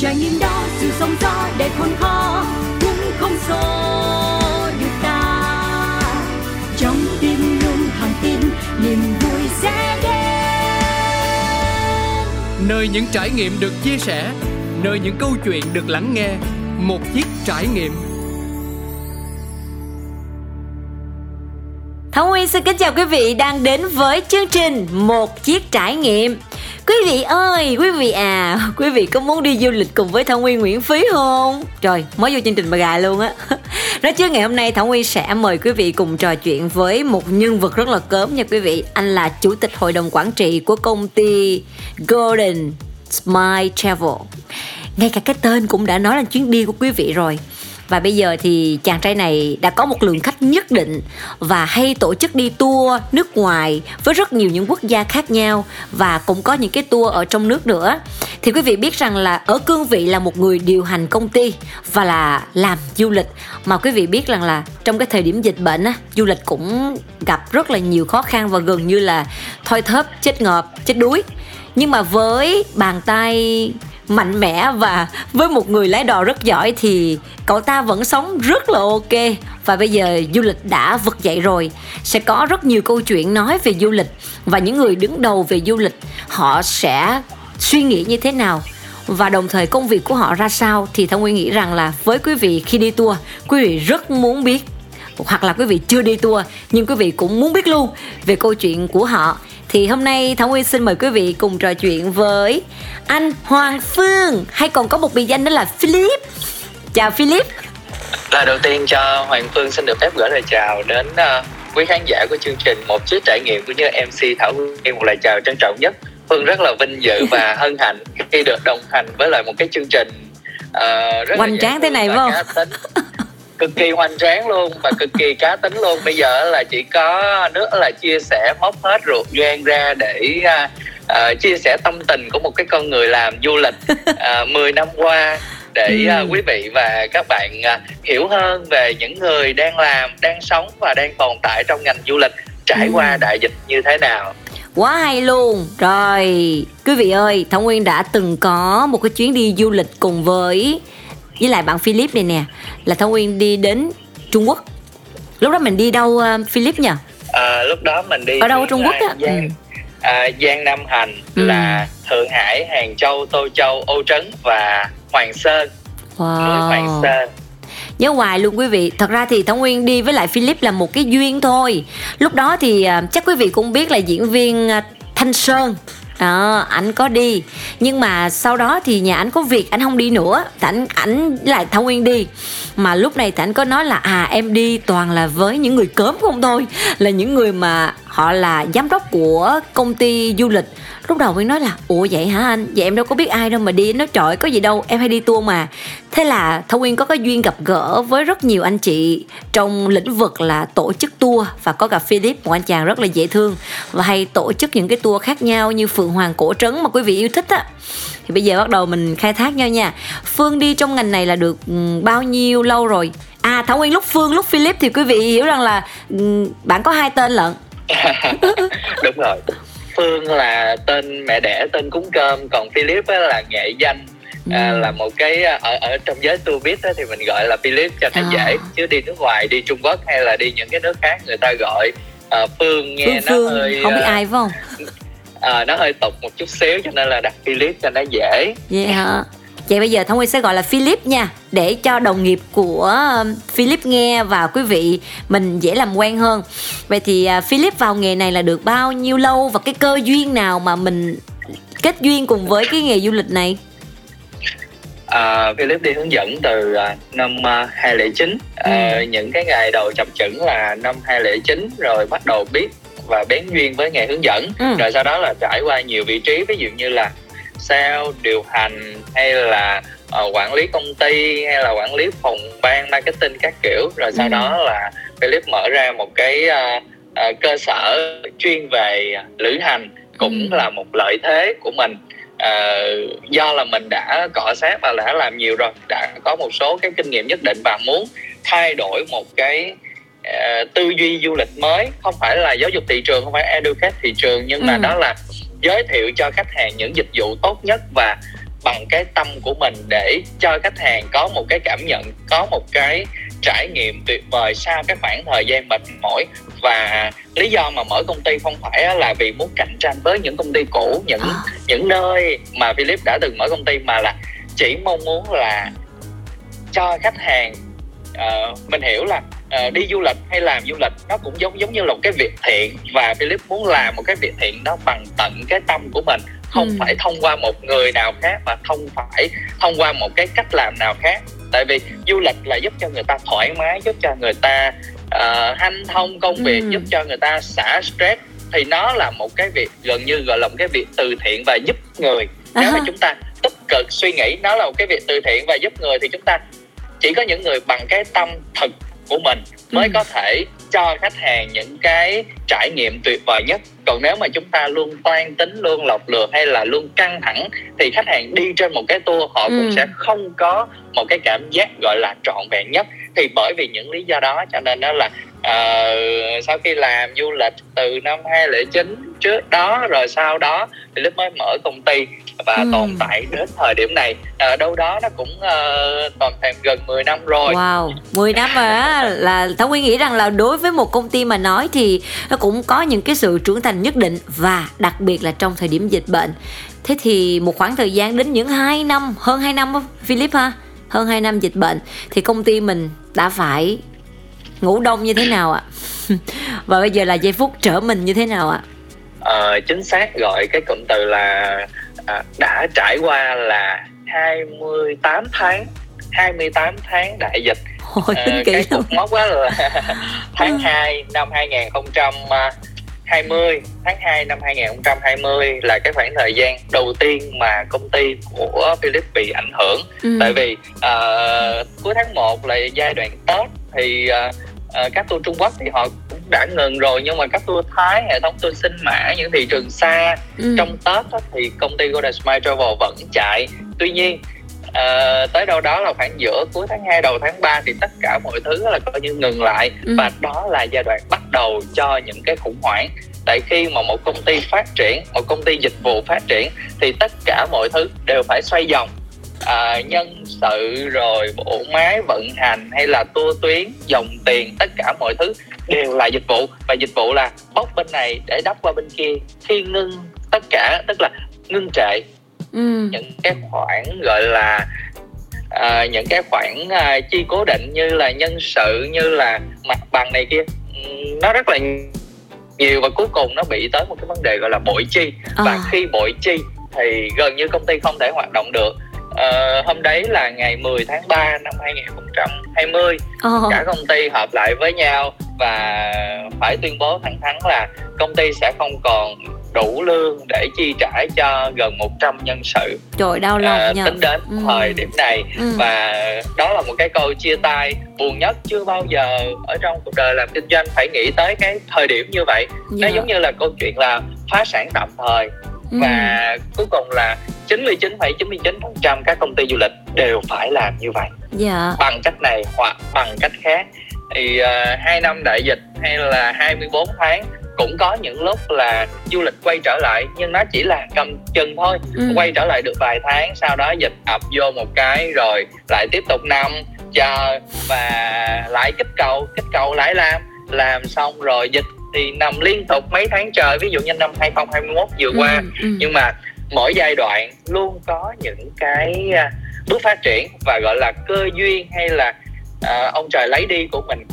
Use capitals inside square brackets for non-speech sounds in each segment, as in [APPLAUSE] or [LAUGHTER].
trải nghiệm đó dù sóng gió đầy khôn khó cũng không xô được ta. Trong tim luôn thẳng tin niềm vui sẽ đến. Nơi những trải nghiệm được chia sẻ nơi những câu chuyện được lắng nghe một chiếc trải nghiệm. Thảo Nguyên xin kính chào quý vị đang đến với chương trình Một Chiếc Trải Nghiệm Quý vị ơi, quý vị à, [LAUGHS] quý vị có muốn đi du lịch cùng với Thảo Nguyên miễn phí không? Trời, mới vô chương trình mà gà luôn á. [LAUGHS] Nói chứ ngày hôm nay Thảo Nguyên sẽ mời quý vị cùng trò chuyện với một nhân vật rất là cớm nha quý vị. Anh là chủ tịch hội đồng quản trị của công ty Golden Smile Travel. Ngay cả cái tên cũng đã nói là chuyến đi của quý vị rồi và bây giờ thì chàng trai này đã có một lượng khách nhất định và hay tổ chức đi tour nước ngoài với rất nhiều những quốc gia khác nhau và cũng có những cái tour ở trong nước nữa. Thì quý vị biết rằng là ở cương vị là một người điều hành công ty và là làm du lịch, mà quý vị biết rằng là trong cái thời điểm dịch bệnh á, du lịch cũng gặp rất là nhiều khó khăn và gần như là thoi thóp, chết ngợp, chết đuối. Nhưng mà với bàn tay mạnh mẽ và với một người lái đò rất giỏi thì cậu ta vẫn sống rất là ok. Và bây giờ du lịch đã vực dậy rồi. Sẽ có rất nhiều câu chuyện nói về du lịch và những người đứng đầu về du lịch, họ sẽ suy nghĩ như thế nào? Và đồng thời công việc của họ ra sao? Thì thông nguyên nghĩ rằng là với quý vị khi đi tour, quý vị rất muốn biết, hoặc là quý vị chưa đi tour, nhưng quý vị cũng muốn biết luôn về câu chuyện của họ thì hôm nay Thảo Nguyên xin mời quý vị cùng trò chuyện với anh Hoàng Phương hay còn có một biệt danh đó là Philip. Chào Philip. Lời đầu tiên cho Hoàng Phương xin được phép gửi lời chào đến uh, quý khán giả của chương trình một chiếc trải nghiệm cũng như MC Thảo Nguyên một lời chào trân trọng nhất. Phương rất là vinh dự và [LAUGHS] hân hạnh khi được đồng hành với lại một cái chương trình uh, rất hoành tráng thế này phải không? Cực kỳ hoành tráng luôn và cực kỳ cá tính luôn. Bây giờ là chỉ có nước là chia sẻ móc hết ruột gan ra để uh, chia sẻ tâm tình của một cái con người làm du lịch [LAUGHS] uh, 10 năm qua để uh, quý vị và các bạn uh, hiểu hơn về những người đang làm đang sống và đang tồn tại trong ngành du lịch trải ừ. qua đại dịch như thế nào. Quá hay luôn. Rồi quý vị ơi thảo nguyên đã từng có một cái chuyến đi du lịch cùng với với lại bạn Philip này nè là Thảo Nguyên đi đến Trung Quốc. Lúc đó mình đi đâu uh, Philip nhỉ? À, lúc đó mình đi ở đâu ở Trung Quốc á? Giang, ừ. à, Giang Nam Hành ừ. là Thượng Hải Hàng Châu Tô Châu Âu Trấn và Hoàng Sơn. Wow. núi Hoàng Sơn. Nhớ hoài luôn quý vị. Thật ra thì thảo nguyên đi với lại philip là một cái duyên thôi. Lúc đó thì uh, chắc quý vị cũng biết là diễn viên uh, thanh sơn đó, ảnh có đi. Nhưng mà sau đó thì nhà ảnh có việc anh không đi nữa. Ảnh ảnh lại thảo nguyên đi. Mà lúc này thì ảnh có nói là à em đi toàn là với những người cớm không thôi. Là những người mà họ là giám đốc của công ty du lịch lúc đầu mới nói là, ủa vậy hả anh? Vậy em đâu có biết ai đâu mà đi nó trời có gì đâu, em hay đi tour mà. Thế là thảo nguyên có cái duyên gặp gỡ với rất nhiều anh chị trong lĩnh vực là tổ chức tour và có gặp philip, một anh chàng rất là dễ thương và hay tổ chức những cái tour khác nhau như phượng hoàng cổ trấn mà quý vị yêu thích á. Thì bây giờ bắt đầu mình khai thác nhau nha. Phương đi trong ngành này là được ừ, bao nhiêu lâu rồi? À thảo nguyên, lúc phương, lúc philip thì quý vị hiểu rằng là ừ, bạn có hai tên lận. [LAUGHS] Đúng rồi phương là tên mẹ đẻ tên cúng cơm còn philip là nghệ danh à, ừ. là một cái à, ở ở trong giới tourist thì mình gọi là philip cho nó à. dễ chứ đi nước ngoài đi trung quốc hay là đi những cái nước khác người ta gọi uh, phương nghe phương, nó phương. hơi không biết uh, ai phải không à, nó hơi tục một chút xíu cho nên là đặt philip cho nó dễ vậy hả Vậy bây giờ Thông Nguyên sẽ gọi là Philip nha Để cho đồng nghiệp của um, Philip nghe và quý vị mình dễ làm quen hơn Vậy thì uh, Philip vào nghề này là được bao nhiêu lâu Và cái cơ duyên nào mà mình kết duyên cùng với cái nghề du lịch này à, Philip đi hướng dẫn từ uh, năm uh, 2009 ừ. uh, Những cái ngày đầu chập chững là năm 2009 Rồi bắt đầu biết và bén duyên với nghề hướng dẫn ừ. Rồi sau đó là trải qua nhiều vị trí Ví dụ như là sale điều hành hay là uh, quản lý công ty hay là quản lý phòng ban marketing các kiểu rồi sau ừ. đó là Philip mở ra một cái uh, uh, cơ sở chuyên về lữ hành cũng ừ. là một lợi thế của mình uh, do là mình đã cọ sát và đã làm nhiều rồi đã có một số cái kinh nghiệm nhất định và muốn thay đổi một cái uh, tư duy du lịch mới không phải là giáo dục thị trường không phải educate thị trường nhưng mà ừ. đó là giới thiệu cho khách hàng những dịch vụ tốt nhất và bằng cái tâm của mình để cho khách hàng có một cái cảm nhận có một cái trải nghiệm tuyệt vời sau cái khoảng thời gian mệt mỏi và lý do mà mở công ty không phải là vì muốn cạnh tranh với những công ty cũ những à. những nơi mà Philip đã từng mở công ty mà là chỉ mong muốn là cho khách hàng uh, mình hiểu là uh, đi du lịch hay làm du lịch nó cũng giống giống như là một cái việc thiện và Philip muốn làm một cái việc thiện đó bằng tận cái tâm của mình không ừ. phải thông qua một người nào khác mà không phải thông qua một cái cách làm nào khác tại vì du lịch là giúp cho người ta thoải mái giúp cho người ta uh, hanh thông công việc ừ. giúp cho người ta xả stress thì nó là một cái việc gần như gọi là một cái việc từ thiện và giúp người nếu uh-huh. mà chúng ta tích cực suy nghĩ nó là một cái việc từ thiện và giúp người thì chúng ta chỉ có những người bằng cái tâm thực của mình mới ừ. có thể cho khách hàng những cái trải nghiệm tuyệt vời nhất còn nếu mà chúng ta luôn toan tính luôn lọc lừa hay là luôn căng thẳng thì khách hàng đi trên một cái tour họ ừ. cũng sẽ không có một cái cảm giác gọi là trọn vẹn nhất thì bởi vì những lý do đó cho nên đó là uh, sau khi làm du lịch từ năm 2009 trước đó rồi sau đó thì lúc mới mở công ty và ừ. tồn tại đến thời điểm này. Uh, đâu đó nó cũng uh, toàn thèm gần 10 năm rồi. Wow 10 năm rồi á. [LAUGHS] Là Thảo Nguyên nghĩ rằng là đối với một công ty mà nói thì nó cũng có những cái sự trưởng thành nhất định và đặc biệt là trong thời điểm dịch bệnh. Thế thì một khoảng thời gian đến những 2 năm hơn 2 năm Philip ha? Hơn 2 năm dịch bệnh thì công ty mình đã phải ngủ đông như thế nào ạ? [LAUGHS] Và bây giờ là giây phút trở mình như thế nào ạ? Ờ, chính xác gọi cái cụm từ là à, đã trải qua là 28 tháng 28 tháng đại dịch. Ôi, à, cái cột mốc đó là [LAUGHS] tháng 2 năm 2020 tháng 2 năm 2020 là cái khoảng thời gian đầu tiên mà công ty của Philip bị ảnh hưởng. Ừ. tại vì uh, cuối tháng 1 là giai đoạn Tết thì uh, uh, các tour Trung Quốc thì họ cũng đã ngừng rồi nhưng mà các tour Thái hệ thống tour sinh mã những thị trường xa ừ. trong Tết đó, thì công ty Golden Smile Travel vẫn chạy tuy nhiên uh, tới đâu đó là khoảng giữa cuối tháng 2 đầu tháng 3 thì tất cả mọi thứ là coi như ngừng lại ừ. và đó là giai đoạn bắt đầu cho những cái khủng hoảng tại khi mà một công ty phát triển một công ty dịch vụ phát triển thì tất cả mọi thứ đều phải xoay vòng à, nhân sự rồi bộ máy vận hành hay là tour tuyến dòng tiền tất cả mọi thứ đều là dịch vụ và dịch vụ là bóc bên này để đắp qua bên kia khi ngưng tất cả tức là ngưng trệ ừ. những cái khoản gọi là à, những cái khoản à, chi cố định như là nhân sự như là mặt bằng này kia nó rất là nhiều và cuối cùng nó bị tới một cái vấn đề gọi là bội chi à. và khi bội chi thì gần như công ty không thể hoạt động được uh, hôm đấy là ngày 10 tháng 3 năm 2020 oh. cả công ty họp lại với nhau và phải tuyên bố thẳng thắn là công ty sẽ không còn đủ lương để chi trả cho gần 100 nhân sự trời đau lòng uh, tính đến ừ. thời điểm này ừ. và đó là một cái câu chia tay buồn nhất chưa bao giờ ở trong cuộc đời làm kinh doanh phải nghĩ tới cái thời điểm như vậy yeah. nó dạ. giống như là câu chuyện là phá sản tạm thời ừ. và cuối cùng là 99,99% các công ty du lịch đều phải làm như vậy dạ. bằng cách này hoặc bằng cách khác thì uh, hai năm đại dịch hay là 24 tháng cũng có những lúc là du lịch quay trở lại nhưng nó chỉ là cầm chừng thôi ừ. quay trở lại được vài tháng sau đó dịch ập vô một cái rồi lại tiếp tục năm chờ và lại kích cầu kích cầu lại làm làm xong rồi dịch thì nằm liên tục mấy tháng trời ví dụ như năm 2021 vừa qua ừ, ừ. nhưng mà mỗi giai đoạn luôn có những cái à, bước phát triển và gọi là cơ duyên hay là uh, ông trời lấy đi của mình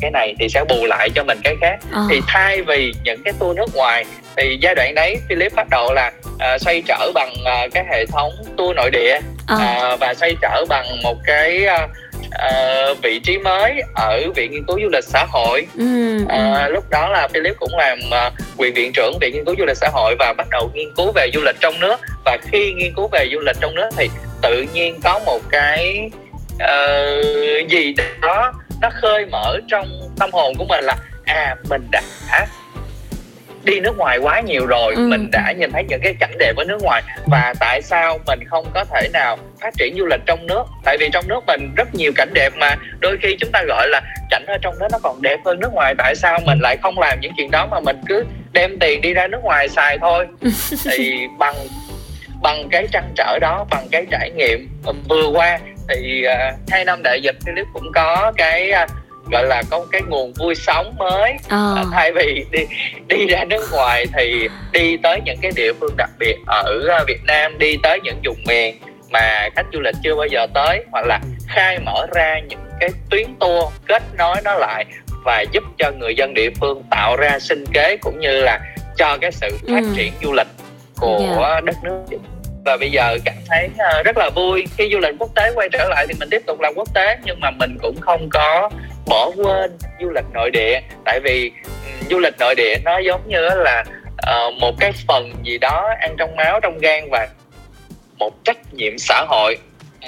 cái này thì sẽ bù lại cho mình cái khác à. thì thay vì những cái tour nước ngoài thì giai đoạn đấy Philip bắt đầu là uh, xoay trở bằng uh, cái hệ thống tour nội địa à. uh, và xoay trở bằng một cái uh, uh, vị trí mới ở viện nghiên cứu du lịch xã hội. Ừ, uh, lúc đó là Philip cũng làm uh, quyền viện trưởng viện nghiên cứu du lịch xã hội và bắt đầu nghiên cứu về du lịch trong nước. Và khi nghiên cứu về du lịch trong nước thì tự nhiên có một cái uh, gì đó nó khơi mở trong tâm hồn của mình là à mình đã đi nước ngoài quá nhiều rồi. Ừ. mình đã nhìn thấy những cái cảnh đẹp ở nước ngoài. Và tại sao mình không có thể nào phát triển du lịch trong nước. Tại vì trong nước mình rất nhiều cảnh đẹp mà đôi khi chúng ta gọi là cảnh ở trong đó nó còn đẹp hơn nước ngoài. Tại sao mình lại không làm những chuyện đó mà mình cứ đem tiền đi ra nước ngoài xài thôi? [LAUGHS] Thì bằng bằng cái trăn trở đó bằng cái trải nghiệm vừa qua thì uh, hai năm đại dịch Philip cũng có cái uh, gọi là có cái nguồn vui sống mới. Ờ. à, thay vì đi đi ra nước ngoài thì đi tới những cái địa phương đặc biệt ở ờ, Việt Nam đi tới những vùng miền mà khách du lịch chưa bao giờ tới hoặc là khai mở ra những cái tuyến tour kết nối nó lại và giúp cho người dân địa phương tạo ra sinh kế cũng như là cho cái sự phát Ừ. triển du lịch của đất nước. Và bây giờ cảm thấy ờ, rất là vui khi du lịch quốc tế quay trở lại thì mình tiếp tục làm quốc tế nhưng mà mình cũng không có bỏ quên du lịch nội địa. Tại vì du lịch nội địa nó giống như là ờ, một cái phần gì đó ăn trong máu trong gan và một trách nhiệm xã hội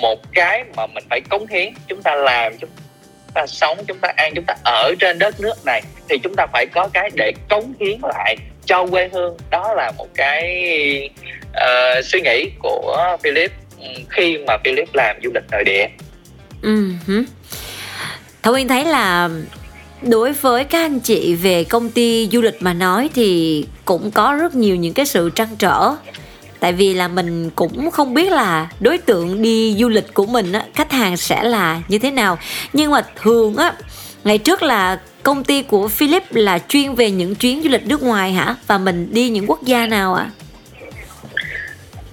một cái mà mình phải cống hiến chúng ta làm chúng ta sống chúng ta ăn chúng ta ở trên đất nước này thì chúng ta phải có cái để cống hiến lại cho quê hương đó là một cái uh, suy nghĩ của Philip ừ, khi mà Philip làm du lịch nội địa Ừ. hứ. Thảo Nguyên thấy là đối với các anh chị về công ty du lịch mà nói thì cũng có rất nhiều những cái sự trăn trở tại vì là mình cũng không biết là đối tượng đi du lịch của mình á khách hàng sẽ là như thế nào. Nhưng mà thường á ngày trước là công ty của Philip là chuyên về những chuyến du lịch nước ngoài hả? Và mình đi những quốc gia nào ạ?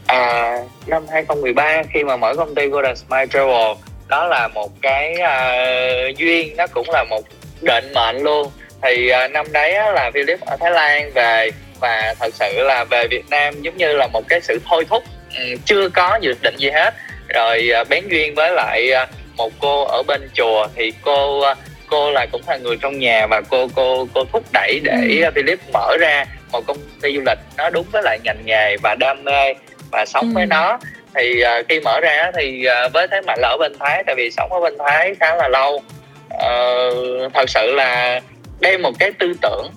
À, năm 2013 khi mà mở công ty Golden Smile Travel đó là một cái uh, duyên nó cũng là một định mệnh luôn. Thì uh, năm đấy á, là Philip ở Thái Lan về và thật sự là về Việt Nam giống như là một cái sự thôi thúc ừ, chưa có dự định gì hết rồi à, bén duyên với lại à, một cô ở bên chùa thì cô à, cô là cũng là người trong nhà và cô cô cô thúc đẩy để Ừ. Philip mở ra một công ty du lịch nó đúng với lại ngành nghề và đam mê và sống Ừ. với nó thì à, khi mở ra thì à, với thế mạnh là ở bên Thái tại vì sống ở bên Thái khá là lâu ờ, thật sự là đem một cái tư tưởng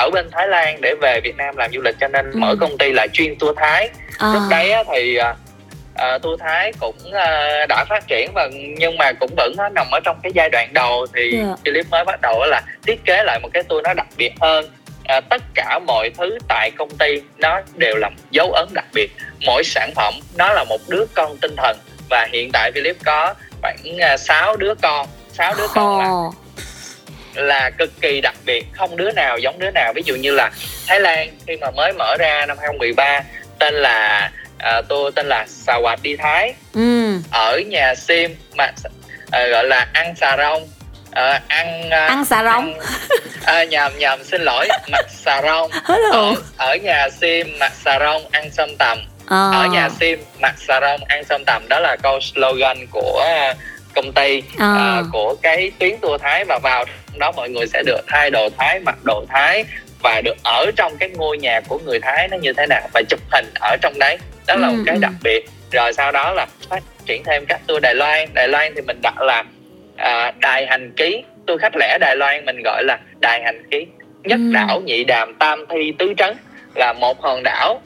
ở bên Thái Lan để về Việt Nam làm du lịch cho nên Ừ. mở công ty là chuyên tour Thái à, lúc đấy thì à, à, tour Thái cũng à, đã phát triển và nhưng mà cũng vẫn nó nằm ở trong cái giai đoạn đầu thì Dạ. Philip mới bắt đầu là thiết kế lại một cái tour nó đặc biệt hơn à, tất cả mọi thứ tại công ty nó đều là một dấu ấn đặc biệt mỗi sản phẩm nó là một đứa con tinh thần và hiện tại Philip có khoảng à, 6 đứa con 6 đứa con là. Là cực kỳ đặc biệt không đứa nào giống đứa nào. Ví dụ như là Thái Lan khi mà mới mở ra năm 2013 tên là à, tôi tên là Quạt đi Thái. Ừ. ở nhà sim mà à, gọi là ăn xà rong à, ăn à, ăn xà rong. ăn- à, nhầm nhầm xin lỗi mặt xà rong. [LAUGHS] Ở, ở nhà sim mặt xà rong ăn ส้ m tằm Ờ. ở nhà sim mặt xà rong ăn ส้ m tằm đó là câu slogan của à, công ty Ờ. à, của cái tuyến tour Thái và vào đó mọi người sẽ được thay đồ Thái mặc đồ Thái và được ở trong cái ngôi nhà của người Thái nó như thế nào và chụp hình ở trong đấy đó là Ừ, một cái ừ. đặc biệt rồi sau đó là phát triển thêm các tour Đài Loan Đài Loan thì mình đặt là à, đài hành ký tour khách lẻ Đài Loan mình gọi là đài hành ký nhất Ừ. đảo nhị đàm tam thi tứ trấn là một hòn đảo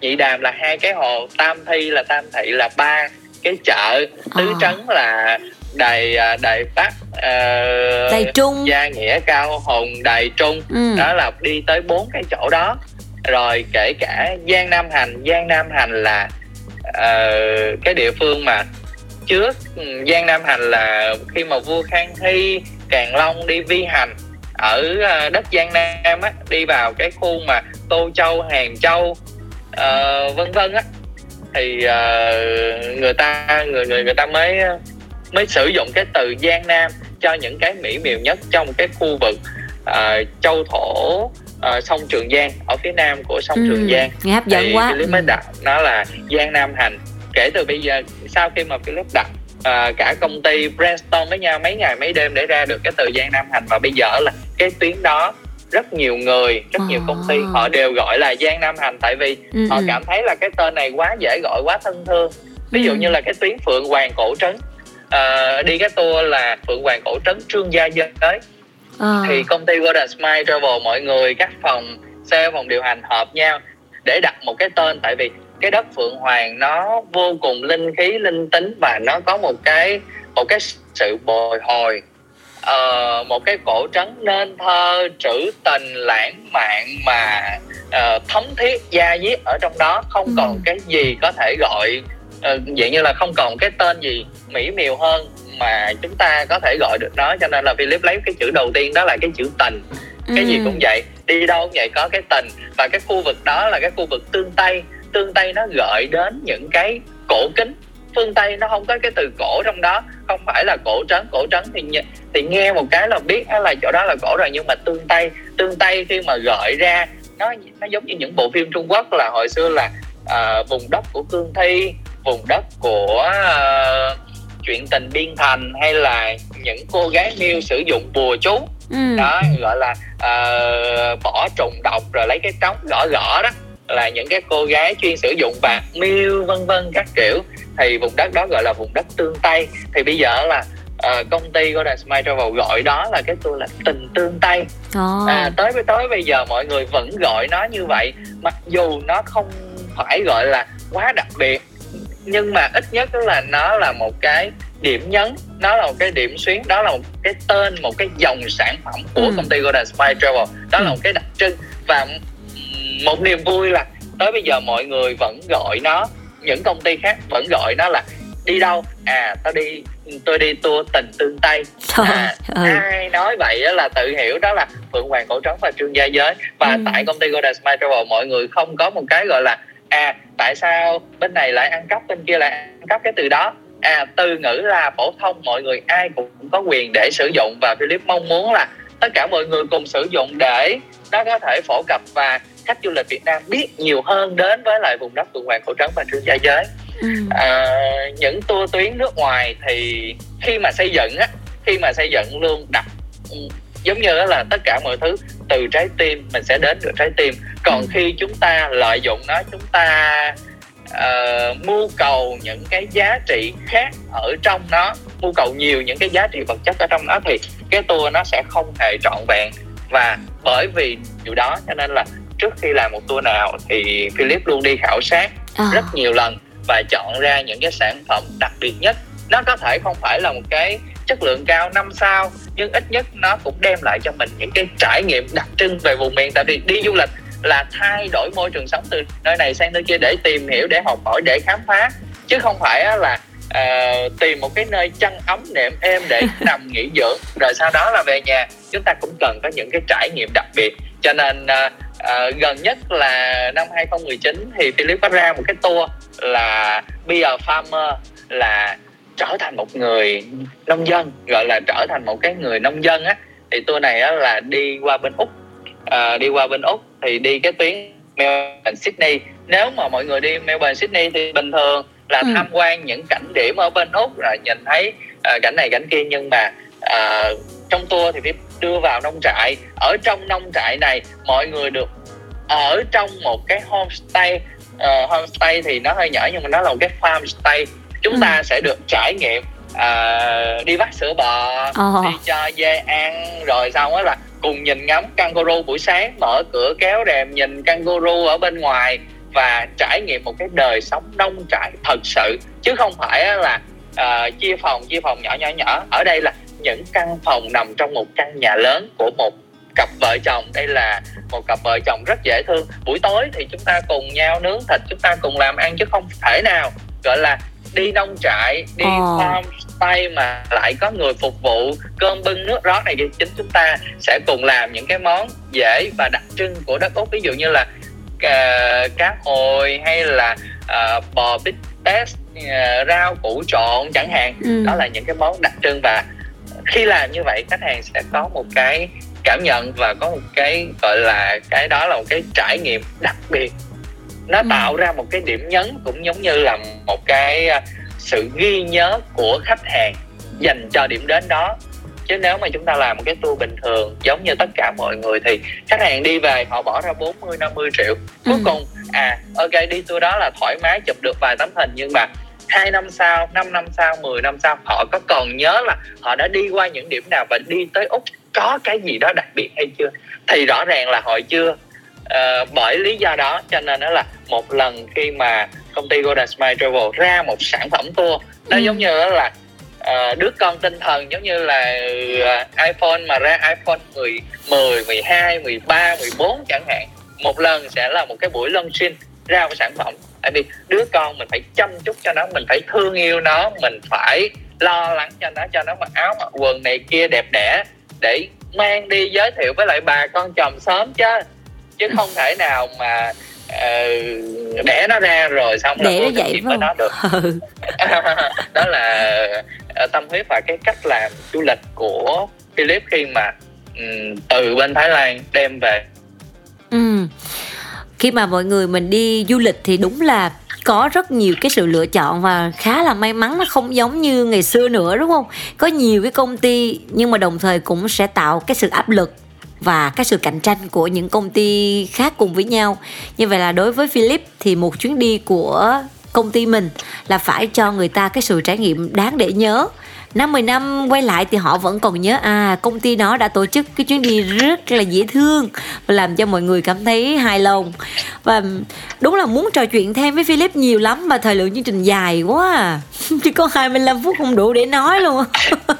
nhị đàm là hai cái hồ tam thi là tam thị là ba cái chợ tứ À. trấn là đài à, đài bắc uh, Đài Trung. Gia nghĩa cao hùng đài trung. Ừ. đó là đi tới bốn cái chỗ đó. Rồi kể cả giang nam hành. Giang nam hành là ờ, cái địa phương mà trước ừ, giang nam hành là khi mà vua khang hy càn long đi vi hành ở ờ, đất giang nam á đi vào cái khu mà tô châu hàng châu ờ, vân vân á thì ờ, người ta người người người ta mới mới sử dụng cái từ giang nam cho những cái mỹ miều nhất trong cái khu vực ờ, châu thổ ờ, sông Trường Giang ở phía nam của sông Ừ. Trường Giang nghe hấp dẫn thì quá Philip ừ. mới đặt nó là Giang Nam Hành kể từ bây giờ sau khi mà Philip đặt à, cả công ty brainstorm với nhau mấy ngày mấy đêm để ra được cái từ Giang Nam Hành và bây giờ là cái tuyến đó rất nhiều người rất nhiều công ty họ đều gọi là Giang Nam Hành tại vì Ừ, họ ừ. cảm thấy là cái tên này quá dễ gọi quá thân thương ví dụ Ừ. như là cái tuyến Phượng Hoàng Cổ Trấn Ờ, đi cái tour là Phượng Hoàng Cổ Trấn Trương Gia Giới Ờ. thì công ty Golden Smile Travel mọi người các phòng sale phòng điều hành hợp nhau để đặt một cái tên tại vì cái đất Phượng Hoàng nó vô cùng linh khí linh tính và nó có một cái một cái sự bồi hồi uh, một cái cổ trấn nên thơ trữ tình lãng mạn mà uh, thấm thiết da diết ở trong đó không ừ. còn cái gì có thể gọi uh, dạng như là không còn cái tên gì mỹ miều hơn mà chúng ta có thể gọi được nó cho nên là Philip lấy cái chữ đầu tiên đó là cái chữ tình cái ừ. gì cũng vậy đi đâu cũng vậy có cái tình và cái khu vực đó là cái khu vực tương tây. Tương tây nó gợi đến những cái cổ kính. Phương tây nó không có cái từ cổ trong đó không phải là cổ trấn. Cổ trấn thì thì nghe một cái là biết là chỗ đó là cổ rồi. Nhưng mà tương tây tương tây khi mà gợi ra nó nó giống như những bộ phim trung quốc là hồi xưa là uh, vùng đất của cương thi vùng đất của uh, chuyện tình biên thành hay là những cô gái miêu sử dụng bùa chú. Ừ. đó gọi là uh, bỏ trùng độc rồi lấy cái trống gõ gõ đó. Là những cái cô gái chuyên sử dụng bạc miêu vân vân các kiểu. Thì vùng đất đó gọi là vùng đất tương tây. Thì bây giờ là uh, công ty Golden Smile Travel gọi đó là cái tour là tình tương tây. Oh. à, tới với tới bây giờ mọi người vẫn gọi nó như vậy. Mặc dù nó không phải gọi là quá đặc biệt nhưng mà ít nhất là nó là một cái điểm nhấn nó là một cái điểm xuyến đó là một cái tên một cái dòng sản phẩm của ừ. công ty Golden Smile Travel đó ừ. là một cái đặc trưng và một niềm vui là tới bây giờ mọi người vẫn gọi nó những công ty khác vẫn gọi nó là đi đâu à tao đi tôi đi tour tình tương tây à, ừ. ai nói vậy đó là tự hiểu đó là phượng hoàng cổ trống và trương gia giới và ừ. tại công ty Golden Smile Travel mọi người không có một cái gọi là à tại sao bên này lại ăn cắp bên kia lại ăn cắp cái từ đó? À từ ngữ là phổ thông mọi người ai cũng có quyền để sử dụng và Philip mong muốn là tất cả mọi người cùng sử dụng để nó có thể phổ cập và khách du lịch Việt Nam biết nhiều hơn đến với lại vùng đất Phượng Hoàng Cổ Trấn và Trương Gia Giới. Ừ. à, những tour tuyến nước ngoài thì khi mà xây dựng á khi mà xây dựng luôn đặt ừ, giống như là tất cả mọi thứ từ trái tim mình sẽ đến được trái tim còn ừ. khi chúng ta lợi dụng nó chúng ta uh, mưu cầu những cái giá trị khác ở trong nó mưu cầu nhiều những cái giá trị vật chất ở trong nó thì cái tour nó sẽ không hề trọn vẹn và bởi vì điều đó cho nên là trước khi làm một tour nào thì Philip luôn đi khảo sát à. rất nhiều lần và chọn ra những cái sản phẩm đặc biệt nhất nó có thể không phải là một cái chất lượng cao năm sao nhưng ít nhất nó cũng đem lại cho mình những cái trải nghiệm đặc trưng về vùng miền tại vì đi du lịch là thay đổi môi trường sống từ nơi này sang nơi kia để tìm hiểu để học hỏi để khám phá. Chứ không phải là uh, tìm một cái nơi chăn ấm nệm êm để [LAUGHS] nằm nghỉ dưỡng rồi sau đó là về nhà. Chúng ta cũng cần có những cái trải nghiệm đặc biệt. Cho nên uh, uh, gần nhất là năm 2019 thì Philip có ra một cái tour là Be a Farmer là trở thành một người nông dân gọi là trở thành một cái người nông dân á. Thì tour này á, là đi qua bên úc à, đi qua bên úc thì đi cái tuyến Melbourne Sydney nếu mà mọi người đi Melbourne Sydney thì bình thường là ừ. tham quan những cảnh điểm ở bên úc rồi nhìn thấy uh, cảnh này cảnh kia nhưng mà uh, trong tour thì phải đưa vào nông trại ở trong nông trại này mọi người được ở trong một cái homestay uh, homestay thì nó hơi nhỏ nhưng mà nó là một cái farmstay chúng ừ. ta sẽ được trải nghiệm uh, đi bắt sữa bò oh. đi cho dê ăn rồi xong đó là cùng nhìn ngắm kangaroo buổi sáng mở cửa kéo rèm nhìn kangaroo ở bên ngoài và trải nghiệm một cái đời sống nông trại thật sự. Chứ không phải là uh, chia phòng chia phòng nhỏ nhỏ nhỏ. Ở đây là những căn phòng nằm trong một căn nhà lớn của một cặp vợ chồng. Đây là một cặp vợ chồng rất dễ thương. Buổi tối thì chúng ta cùng nhau nướng thịt chúng ta cùng làm ăn chứ không thể nào gọi là đi nông trại đi ờ. farm tay mà lại có người phục vụ cơm bưng nước rót này thì chính chúng ta sẽ cùng làm những cái món dễ và đặc trưng của đất úc ví dụ như là uh, cá hồi hay là uh, bò bít test uh, rau củ trộn chẳng hạn ừ. đó là những cái món đặc trưng và khi làm như vậy khách hàng sẽ có một cái cảm nhận và có một cái gọi là cái đó là một cái trải nghiệm đặc biệt nó ừ. tạo ra một cái điểm nhấn cũng giống như là một cái à, sự ghi nhớ của khách hàng dành cho điểm đến đó chứ nếu mà chúng ta làm một cái tour bình thường giống như tất cả mọi người thì khách hàng đi về họ bỏ ra 40 50 triệu cuối ừ. cùng à ok đi tour đó là thoải mái chụp được vài tấm hình nhưng mà hai năm sau 5 năm sau 10 năm sau họ có còn nhớ là họ đã đi qua những điểm nào và đi tới úc có cái gì đó đặc biệt hay chưa thì rõ ràng là họ chưa uh, bởi lý do đó cho nên đó là một lần khi mà công ty Golden Smile Travel ra một sản phẩm tour nó ừ. giống như là uh, đứa con tinh thần giống như là uh, iPhone mà ra iPhone 10, 10, 12, 13, 14 chẳng hạn. Một lần sẽ là một cái buổi launching ra một sản phẩm. Tại vì đứa con mình phải chăm chút cho nó mình phải thương yêu nó mình phải lo lắng cho nó cho nó mặc áo mặc quần này kia đẹp đẽ để mang đi giới thiệu với lại bà con chồng sớm chứ chứ không thể nào mà uh, đẻ nó ra rồi xong là nó vậy với nó được. [LAUGHS] Ừ. [LAUGHS] đó là uh, tâm huyết và cái cách làm du lịch của Philip khi mà um, từ bên Thái Lan đem về. Ừ. Khi mà mọi người mình đi du lịch thì đúng là có rất nhiều cái sự lựa chọn và khá là may mắn. Nó không giống như ngày xưa nữa đúng không? Có nhiều cái công ty nhưng mà đồng thời cũng sẽ tạo cái sự áp lực và cái sự cạnh tranh của những công ty khác cùng với nhau. Như vậy là đối với Philip thì một chuyến đi của công ty mình là phải cho người ta cái sự trải nghiệm đáng để nhớ năm 10 năm quay lại thì họ vẫn còn nhớ à công ty nó đã tổ chức cái chuyến đi rất là dễ thương và làm cho mọi người cảm thấy hài lòng. Và đúng là muốn trò chuyện thêm với Philip nhiều lắm mà thời lượng chương trình dài quá à. [LAUGHS] chỉ có 25 phút không đủ để nói luôn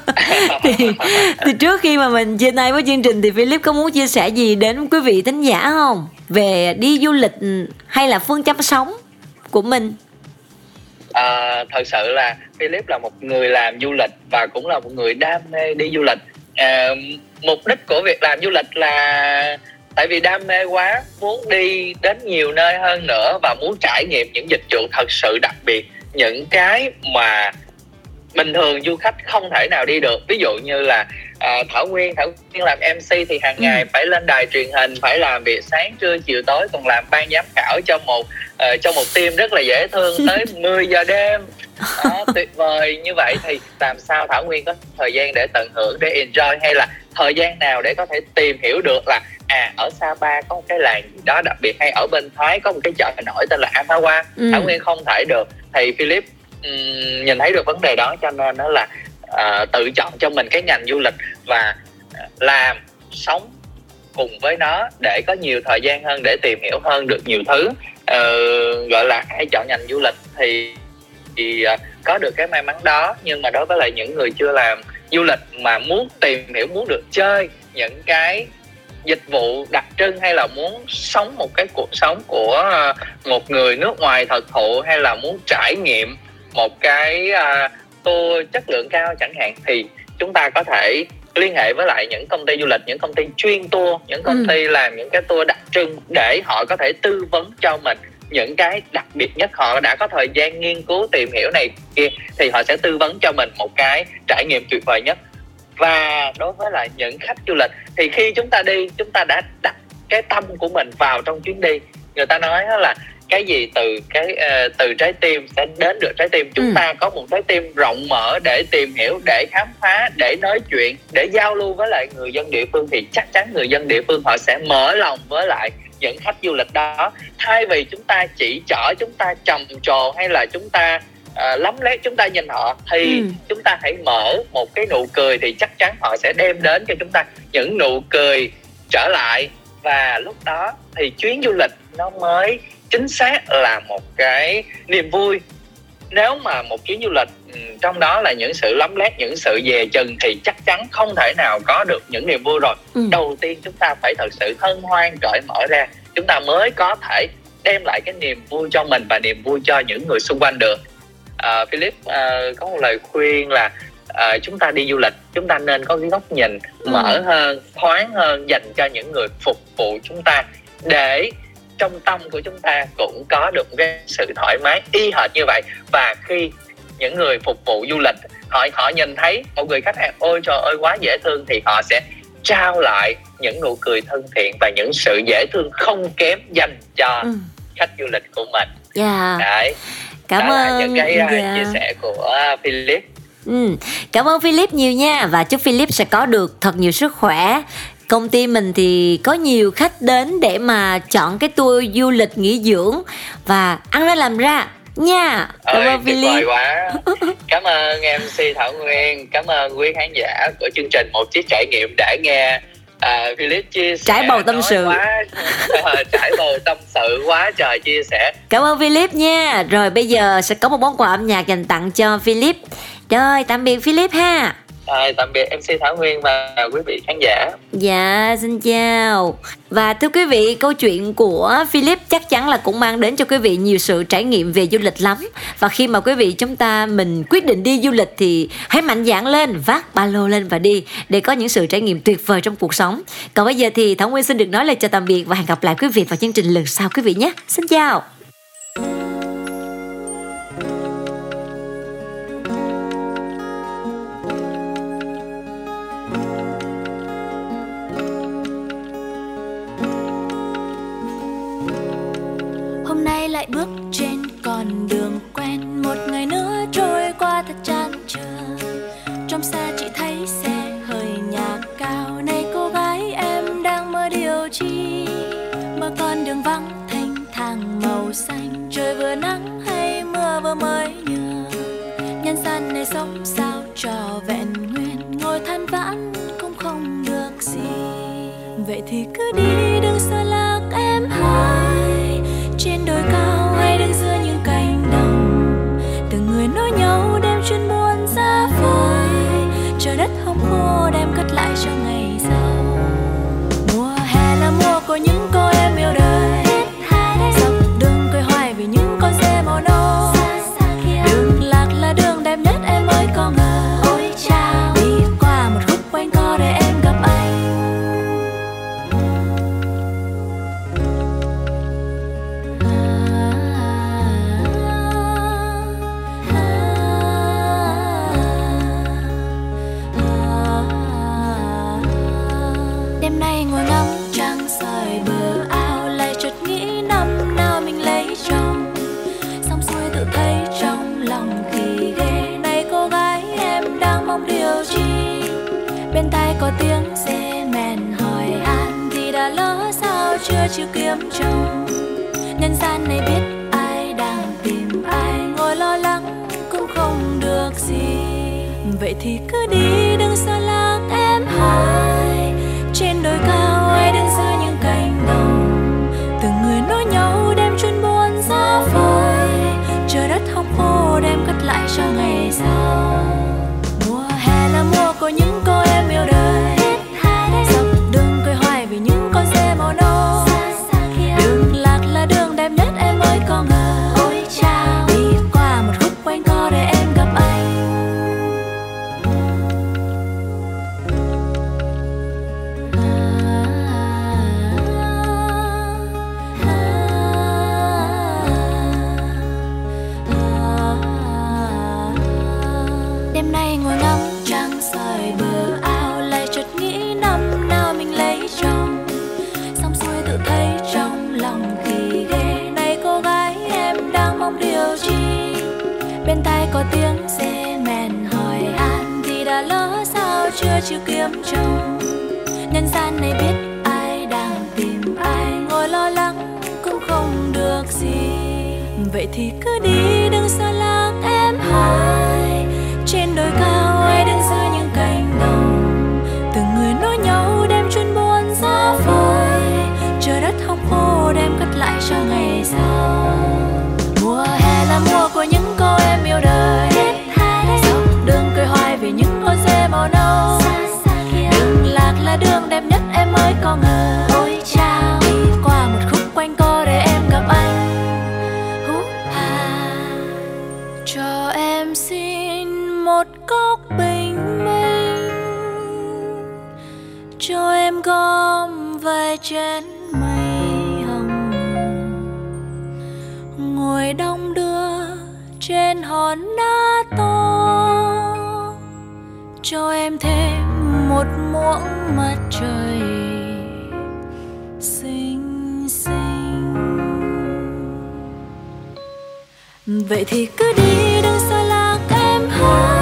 [LAUGHS] thì, thì trước khi mà mình chia tay với chương trình thì Philip có muốn chia sẻ gì đến quý vị thính giả không? Về đi du lịch hay là phương châm sống của mình? À, thật sự là Philip là một người làm du lịch và cũng là một người đam mê đi du lịch. À, mục đích của việc làm du lịch là tại vì đam mê quá muốn đi đến nhiều nơi hơn nữa và muốn trải nghiệm những dịch vụ thật sự đặc biệt những cái mà bình thường du khách không thể nào đi được. Ví dụ như là uh, thảo nguyên thảo nguyên làm mc thì hàng ừ. ngày phải lên đài truyền hình phải làm việc sáng trưa chiều tối còn làm ban giám khảo cho một uh, cho một team rất là dễ thương [LAUGHS] tới 10 giờ đêm đó, tuyệt vời như vậy thì làm sao thảo nguyên có thời gian để tận hưởng để enjoy hay là thời gian nào để có thể tìm hiểu được là à ở Sapa có một cái làng gì đó đặc biệt hay ở bên Thái có một cái chợ nổi tên là Apawa ừ. Thảo Nguyên không thể được thì Philip um, nhìn thấy được vấn đề đó cho nên nó là uh, tự chọn cho mình cái ngành du lịch và làm sống cùng với nó để có nhiều thời gian hơn để tìm hiểu hơn được nhiều thứ. Uh, gọi là hãy chọn ngành du lịch thì thì uh, có được cái may mắn đó. Nhưng mà đối với lại những người chưa làm du lịch mà muốn tìm hiểu muốn được chơi những cái dịch vụ đặc trưng hay là muốn sống một cái cuộc sống của một người nước ngoài thật thụ hay là muốn trải nghiệm một cái tour chất lượng cao chẳng hạn thì chúng ta có thể liên hệ với lại những công ty du lịch những công ty chuyên tour những công ừ. ty làm những cái tour đặc trưng để họ có thể tư vấn cho mình những cái đặc biệt nhất. Họ đã có thời gian nghiên cứu tìm hiểu này kia thì họ sẽ tư vấn cho mình một cái trải nghiệm tuyệt vời nhất. Và đối với lại những khách du lịch thì khi chúng ta đi chúng ta đã đặt cái tâm của mình vào trong chuyến đi. Người ta nói là cái gì từ cái uh, từ trái tim sẽ đến được trái tim chúng ừ. ta có một trái tim rộng mở để tìm hiểu để khám phá để nói chuyện để giao lưu với lại người dân địa phương thì chắc chắn người dân địa phương họ sẽ mở lòng với lại những khách du lịch đó thay vì chúng ta chỉ chở chúng ta trầm trồ hay là chúng ta uh, lắm lét chúng ta nhìn họ thì ừ. chúng ta hãy mở một cái nụ cười thì chắc chắn họ sẽ đem đến cho chúng ta những nụ cười trở lại và lúc đó thì chuyến du lịch nó mới chính xác là một cái niềm vui nếu mà một chuyến du lịch ừ, trong đó là những sự lắm lét những sự dè chừng thì chắc chắn không thể nào có được những niềm vui rồi ừ. đầu tiên chúng ta phải thật sự hân hoan cởi mở ra chúng ta mới có thể đem lại cái niềm vui cho mình và niềm vui cho những người xung quanh được à, Philip à, có một lời khuyên là à, chúng ta đi du lịch chúng ta nên có cái góc nhìn ừ. mở hơn thoáng hơn dành cho những người phục vụ chúng ta để trong tâm của chúng ta cũng có được cái sự thoải mái y hệt như vậy và khi những người phục vụ du lịch họ họ nhìn thấy một người khách hàng ôi trời ơi quá dễ thương thì họ sẽ trao lại những nụ cười thân thiện và những sự dễ thương không kém dành cho ừ. khách du lịch của mình. Yeah. Đấy. Cảm Đó ơn là những cái yeah. Dạ. chia sẻ của Philip. Ừ. Cảm ơn Philip nhiều nha và chúc Philip sẽ có được thật nhiều sức khỏe công ty mình thì có nhiều khách đến để mà chọn cái tour du lịch nghỉ dưỡng và ăn ra làm ra. Nha cảm ơn Philip quá. [LAUGHS] Cảm ơn MC Thảo Nguyên cảm ơn quý khán giả của chương trình. Một chiếc trải nghiệm đã nghe à, Philip chia sẻ trải bầu tâm sự. quá, [LAUGHS] trải bầu tâm sự quá trời chia sẻ. Cảm ơn Philip nha. Rồi bây giờ sẽ có một món quà âm nhạc dành tặng cho Philip. Rồi tạm biệt Philip ha À, tạm biệt MC Thảo Nguyên và quý vị khán giả. Dạ, xin chào. Và thưa quý vị, câu chuyện của Philip chắc chắn là cũng mang đến cho quý vị nhiều sự trải nghiệm về du lịch lắm. Và khi mà quý vị chúng ta mình quyết định đi du lịch thì hãy mạnh dạn lên, vác ba lô lên và đi để có những sự trải nghiệm tuyệt vời trong cuộc sống. Còn bây giờ thì Thảo Nguyên xin được nói lời chào tạm biệt và hẹn gặp lại quý vị vào chương trình lần sau quý vị nhé. Xin chào. Lại bước trên con đường. Từng Nay biết ai đang tìm ai, ngồi lo lắng cũng không được gì. Vậy thì cứ đi, đừng xa lạc em hai. Trên đồi cao ai đứng giữa những cánh đồng. Từng người nối nhau đem chuyên buồn ra phơi trời đất không khô đem cất lại cho ngày sau cho em thêm một muỗng mặt trời xinh xinh. Vậy thì cứ đi đừng xa lạc em hỡi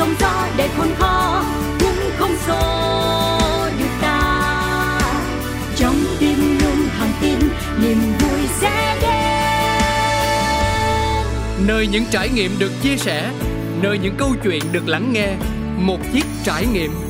sóng gió để khôn khó, cũng không xô được ta. Trong tim luôn thẳng tin, niềm vui sẽ đến. Nơi những trải nghiệm được chia sẻ, nơi những câu chuyện được lắng nghe, một chiếc trải nghiệm.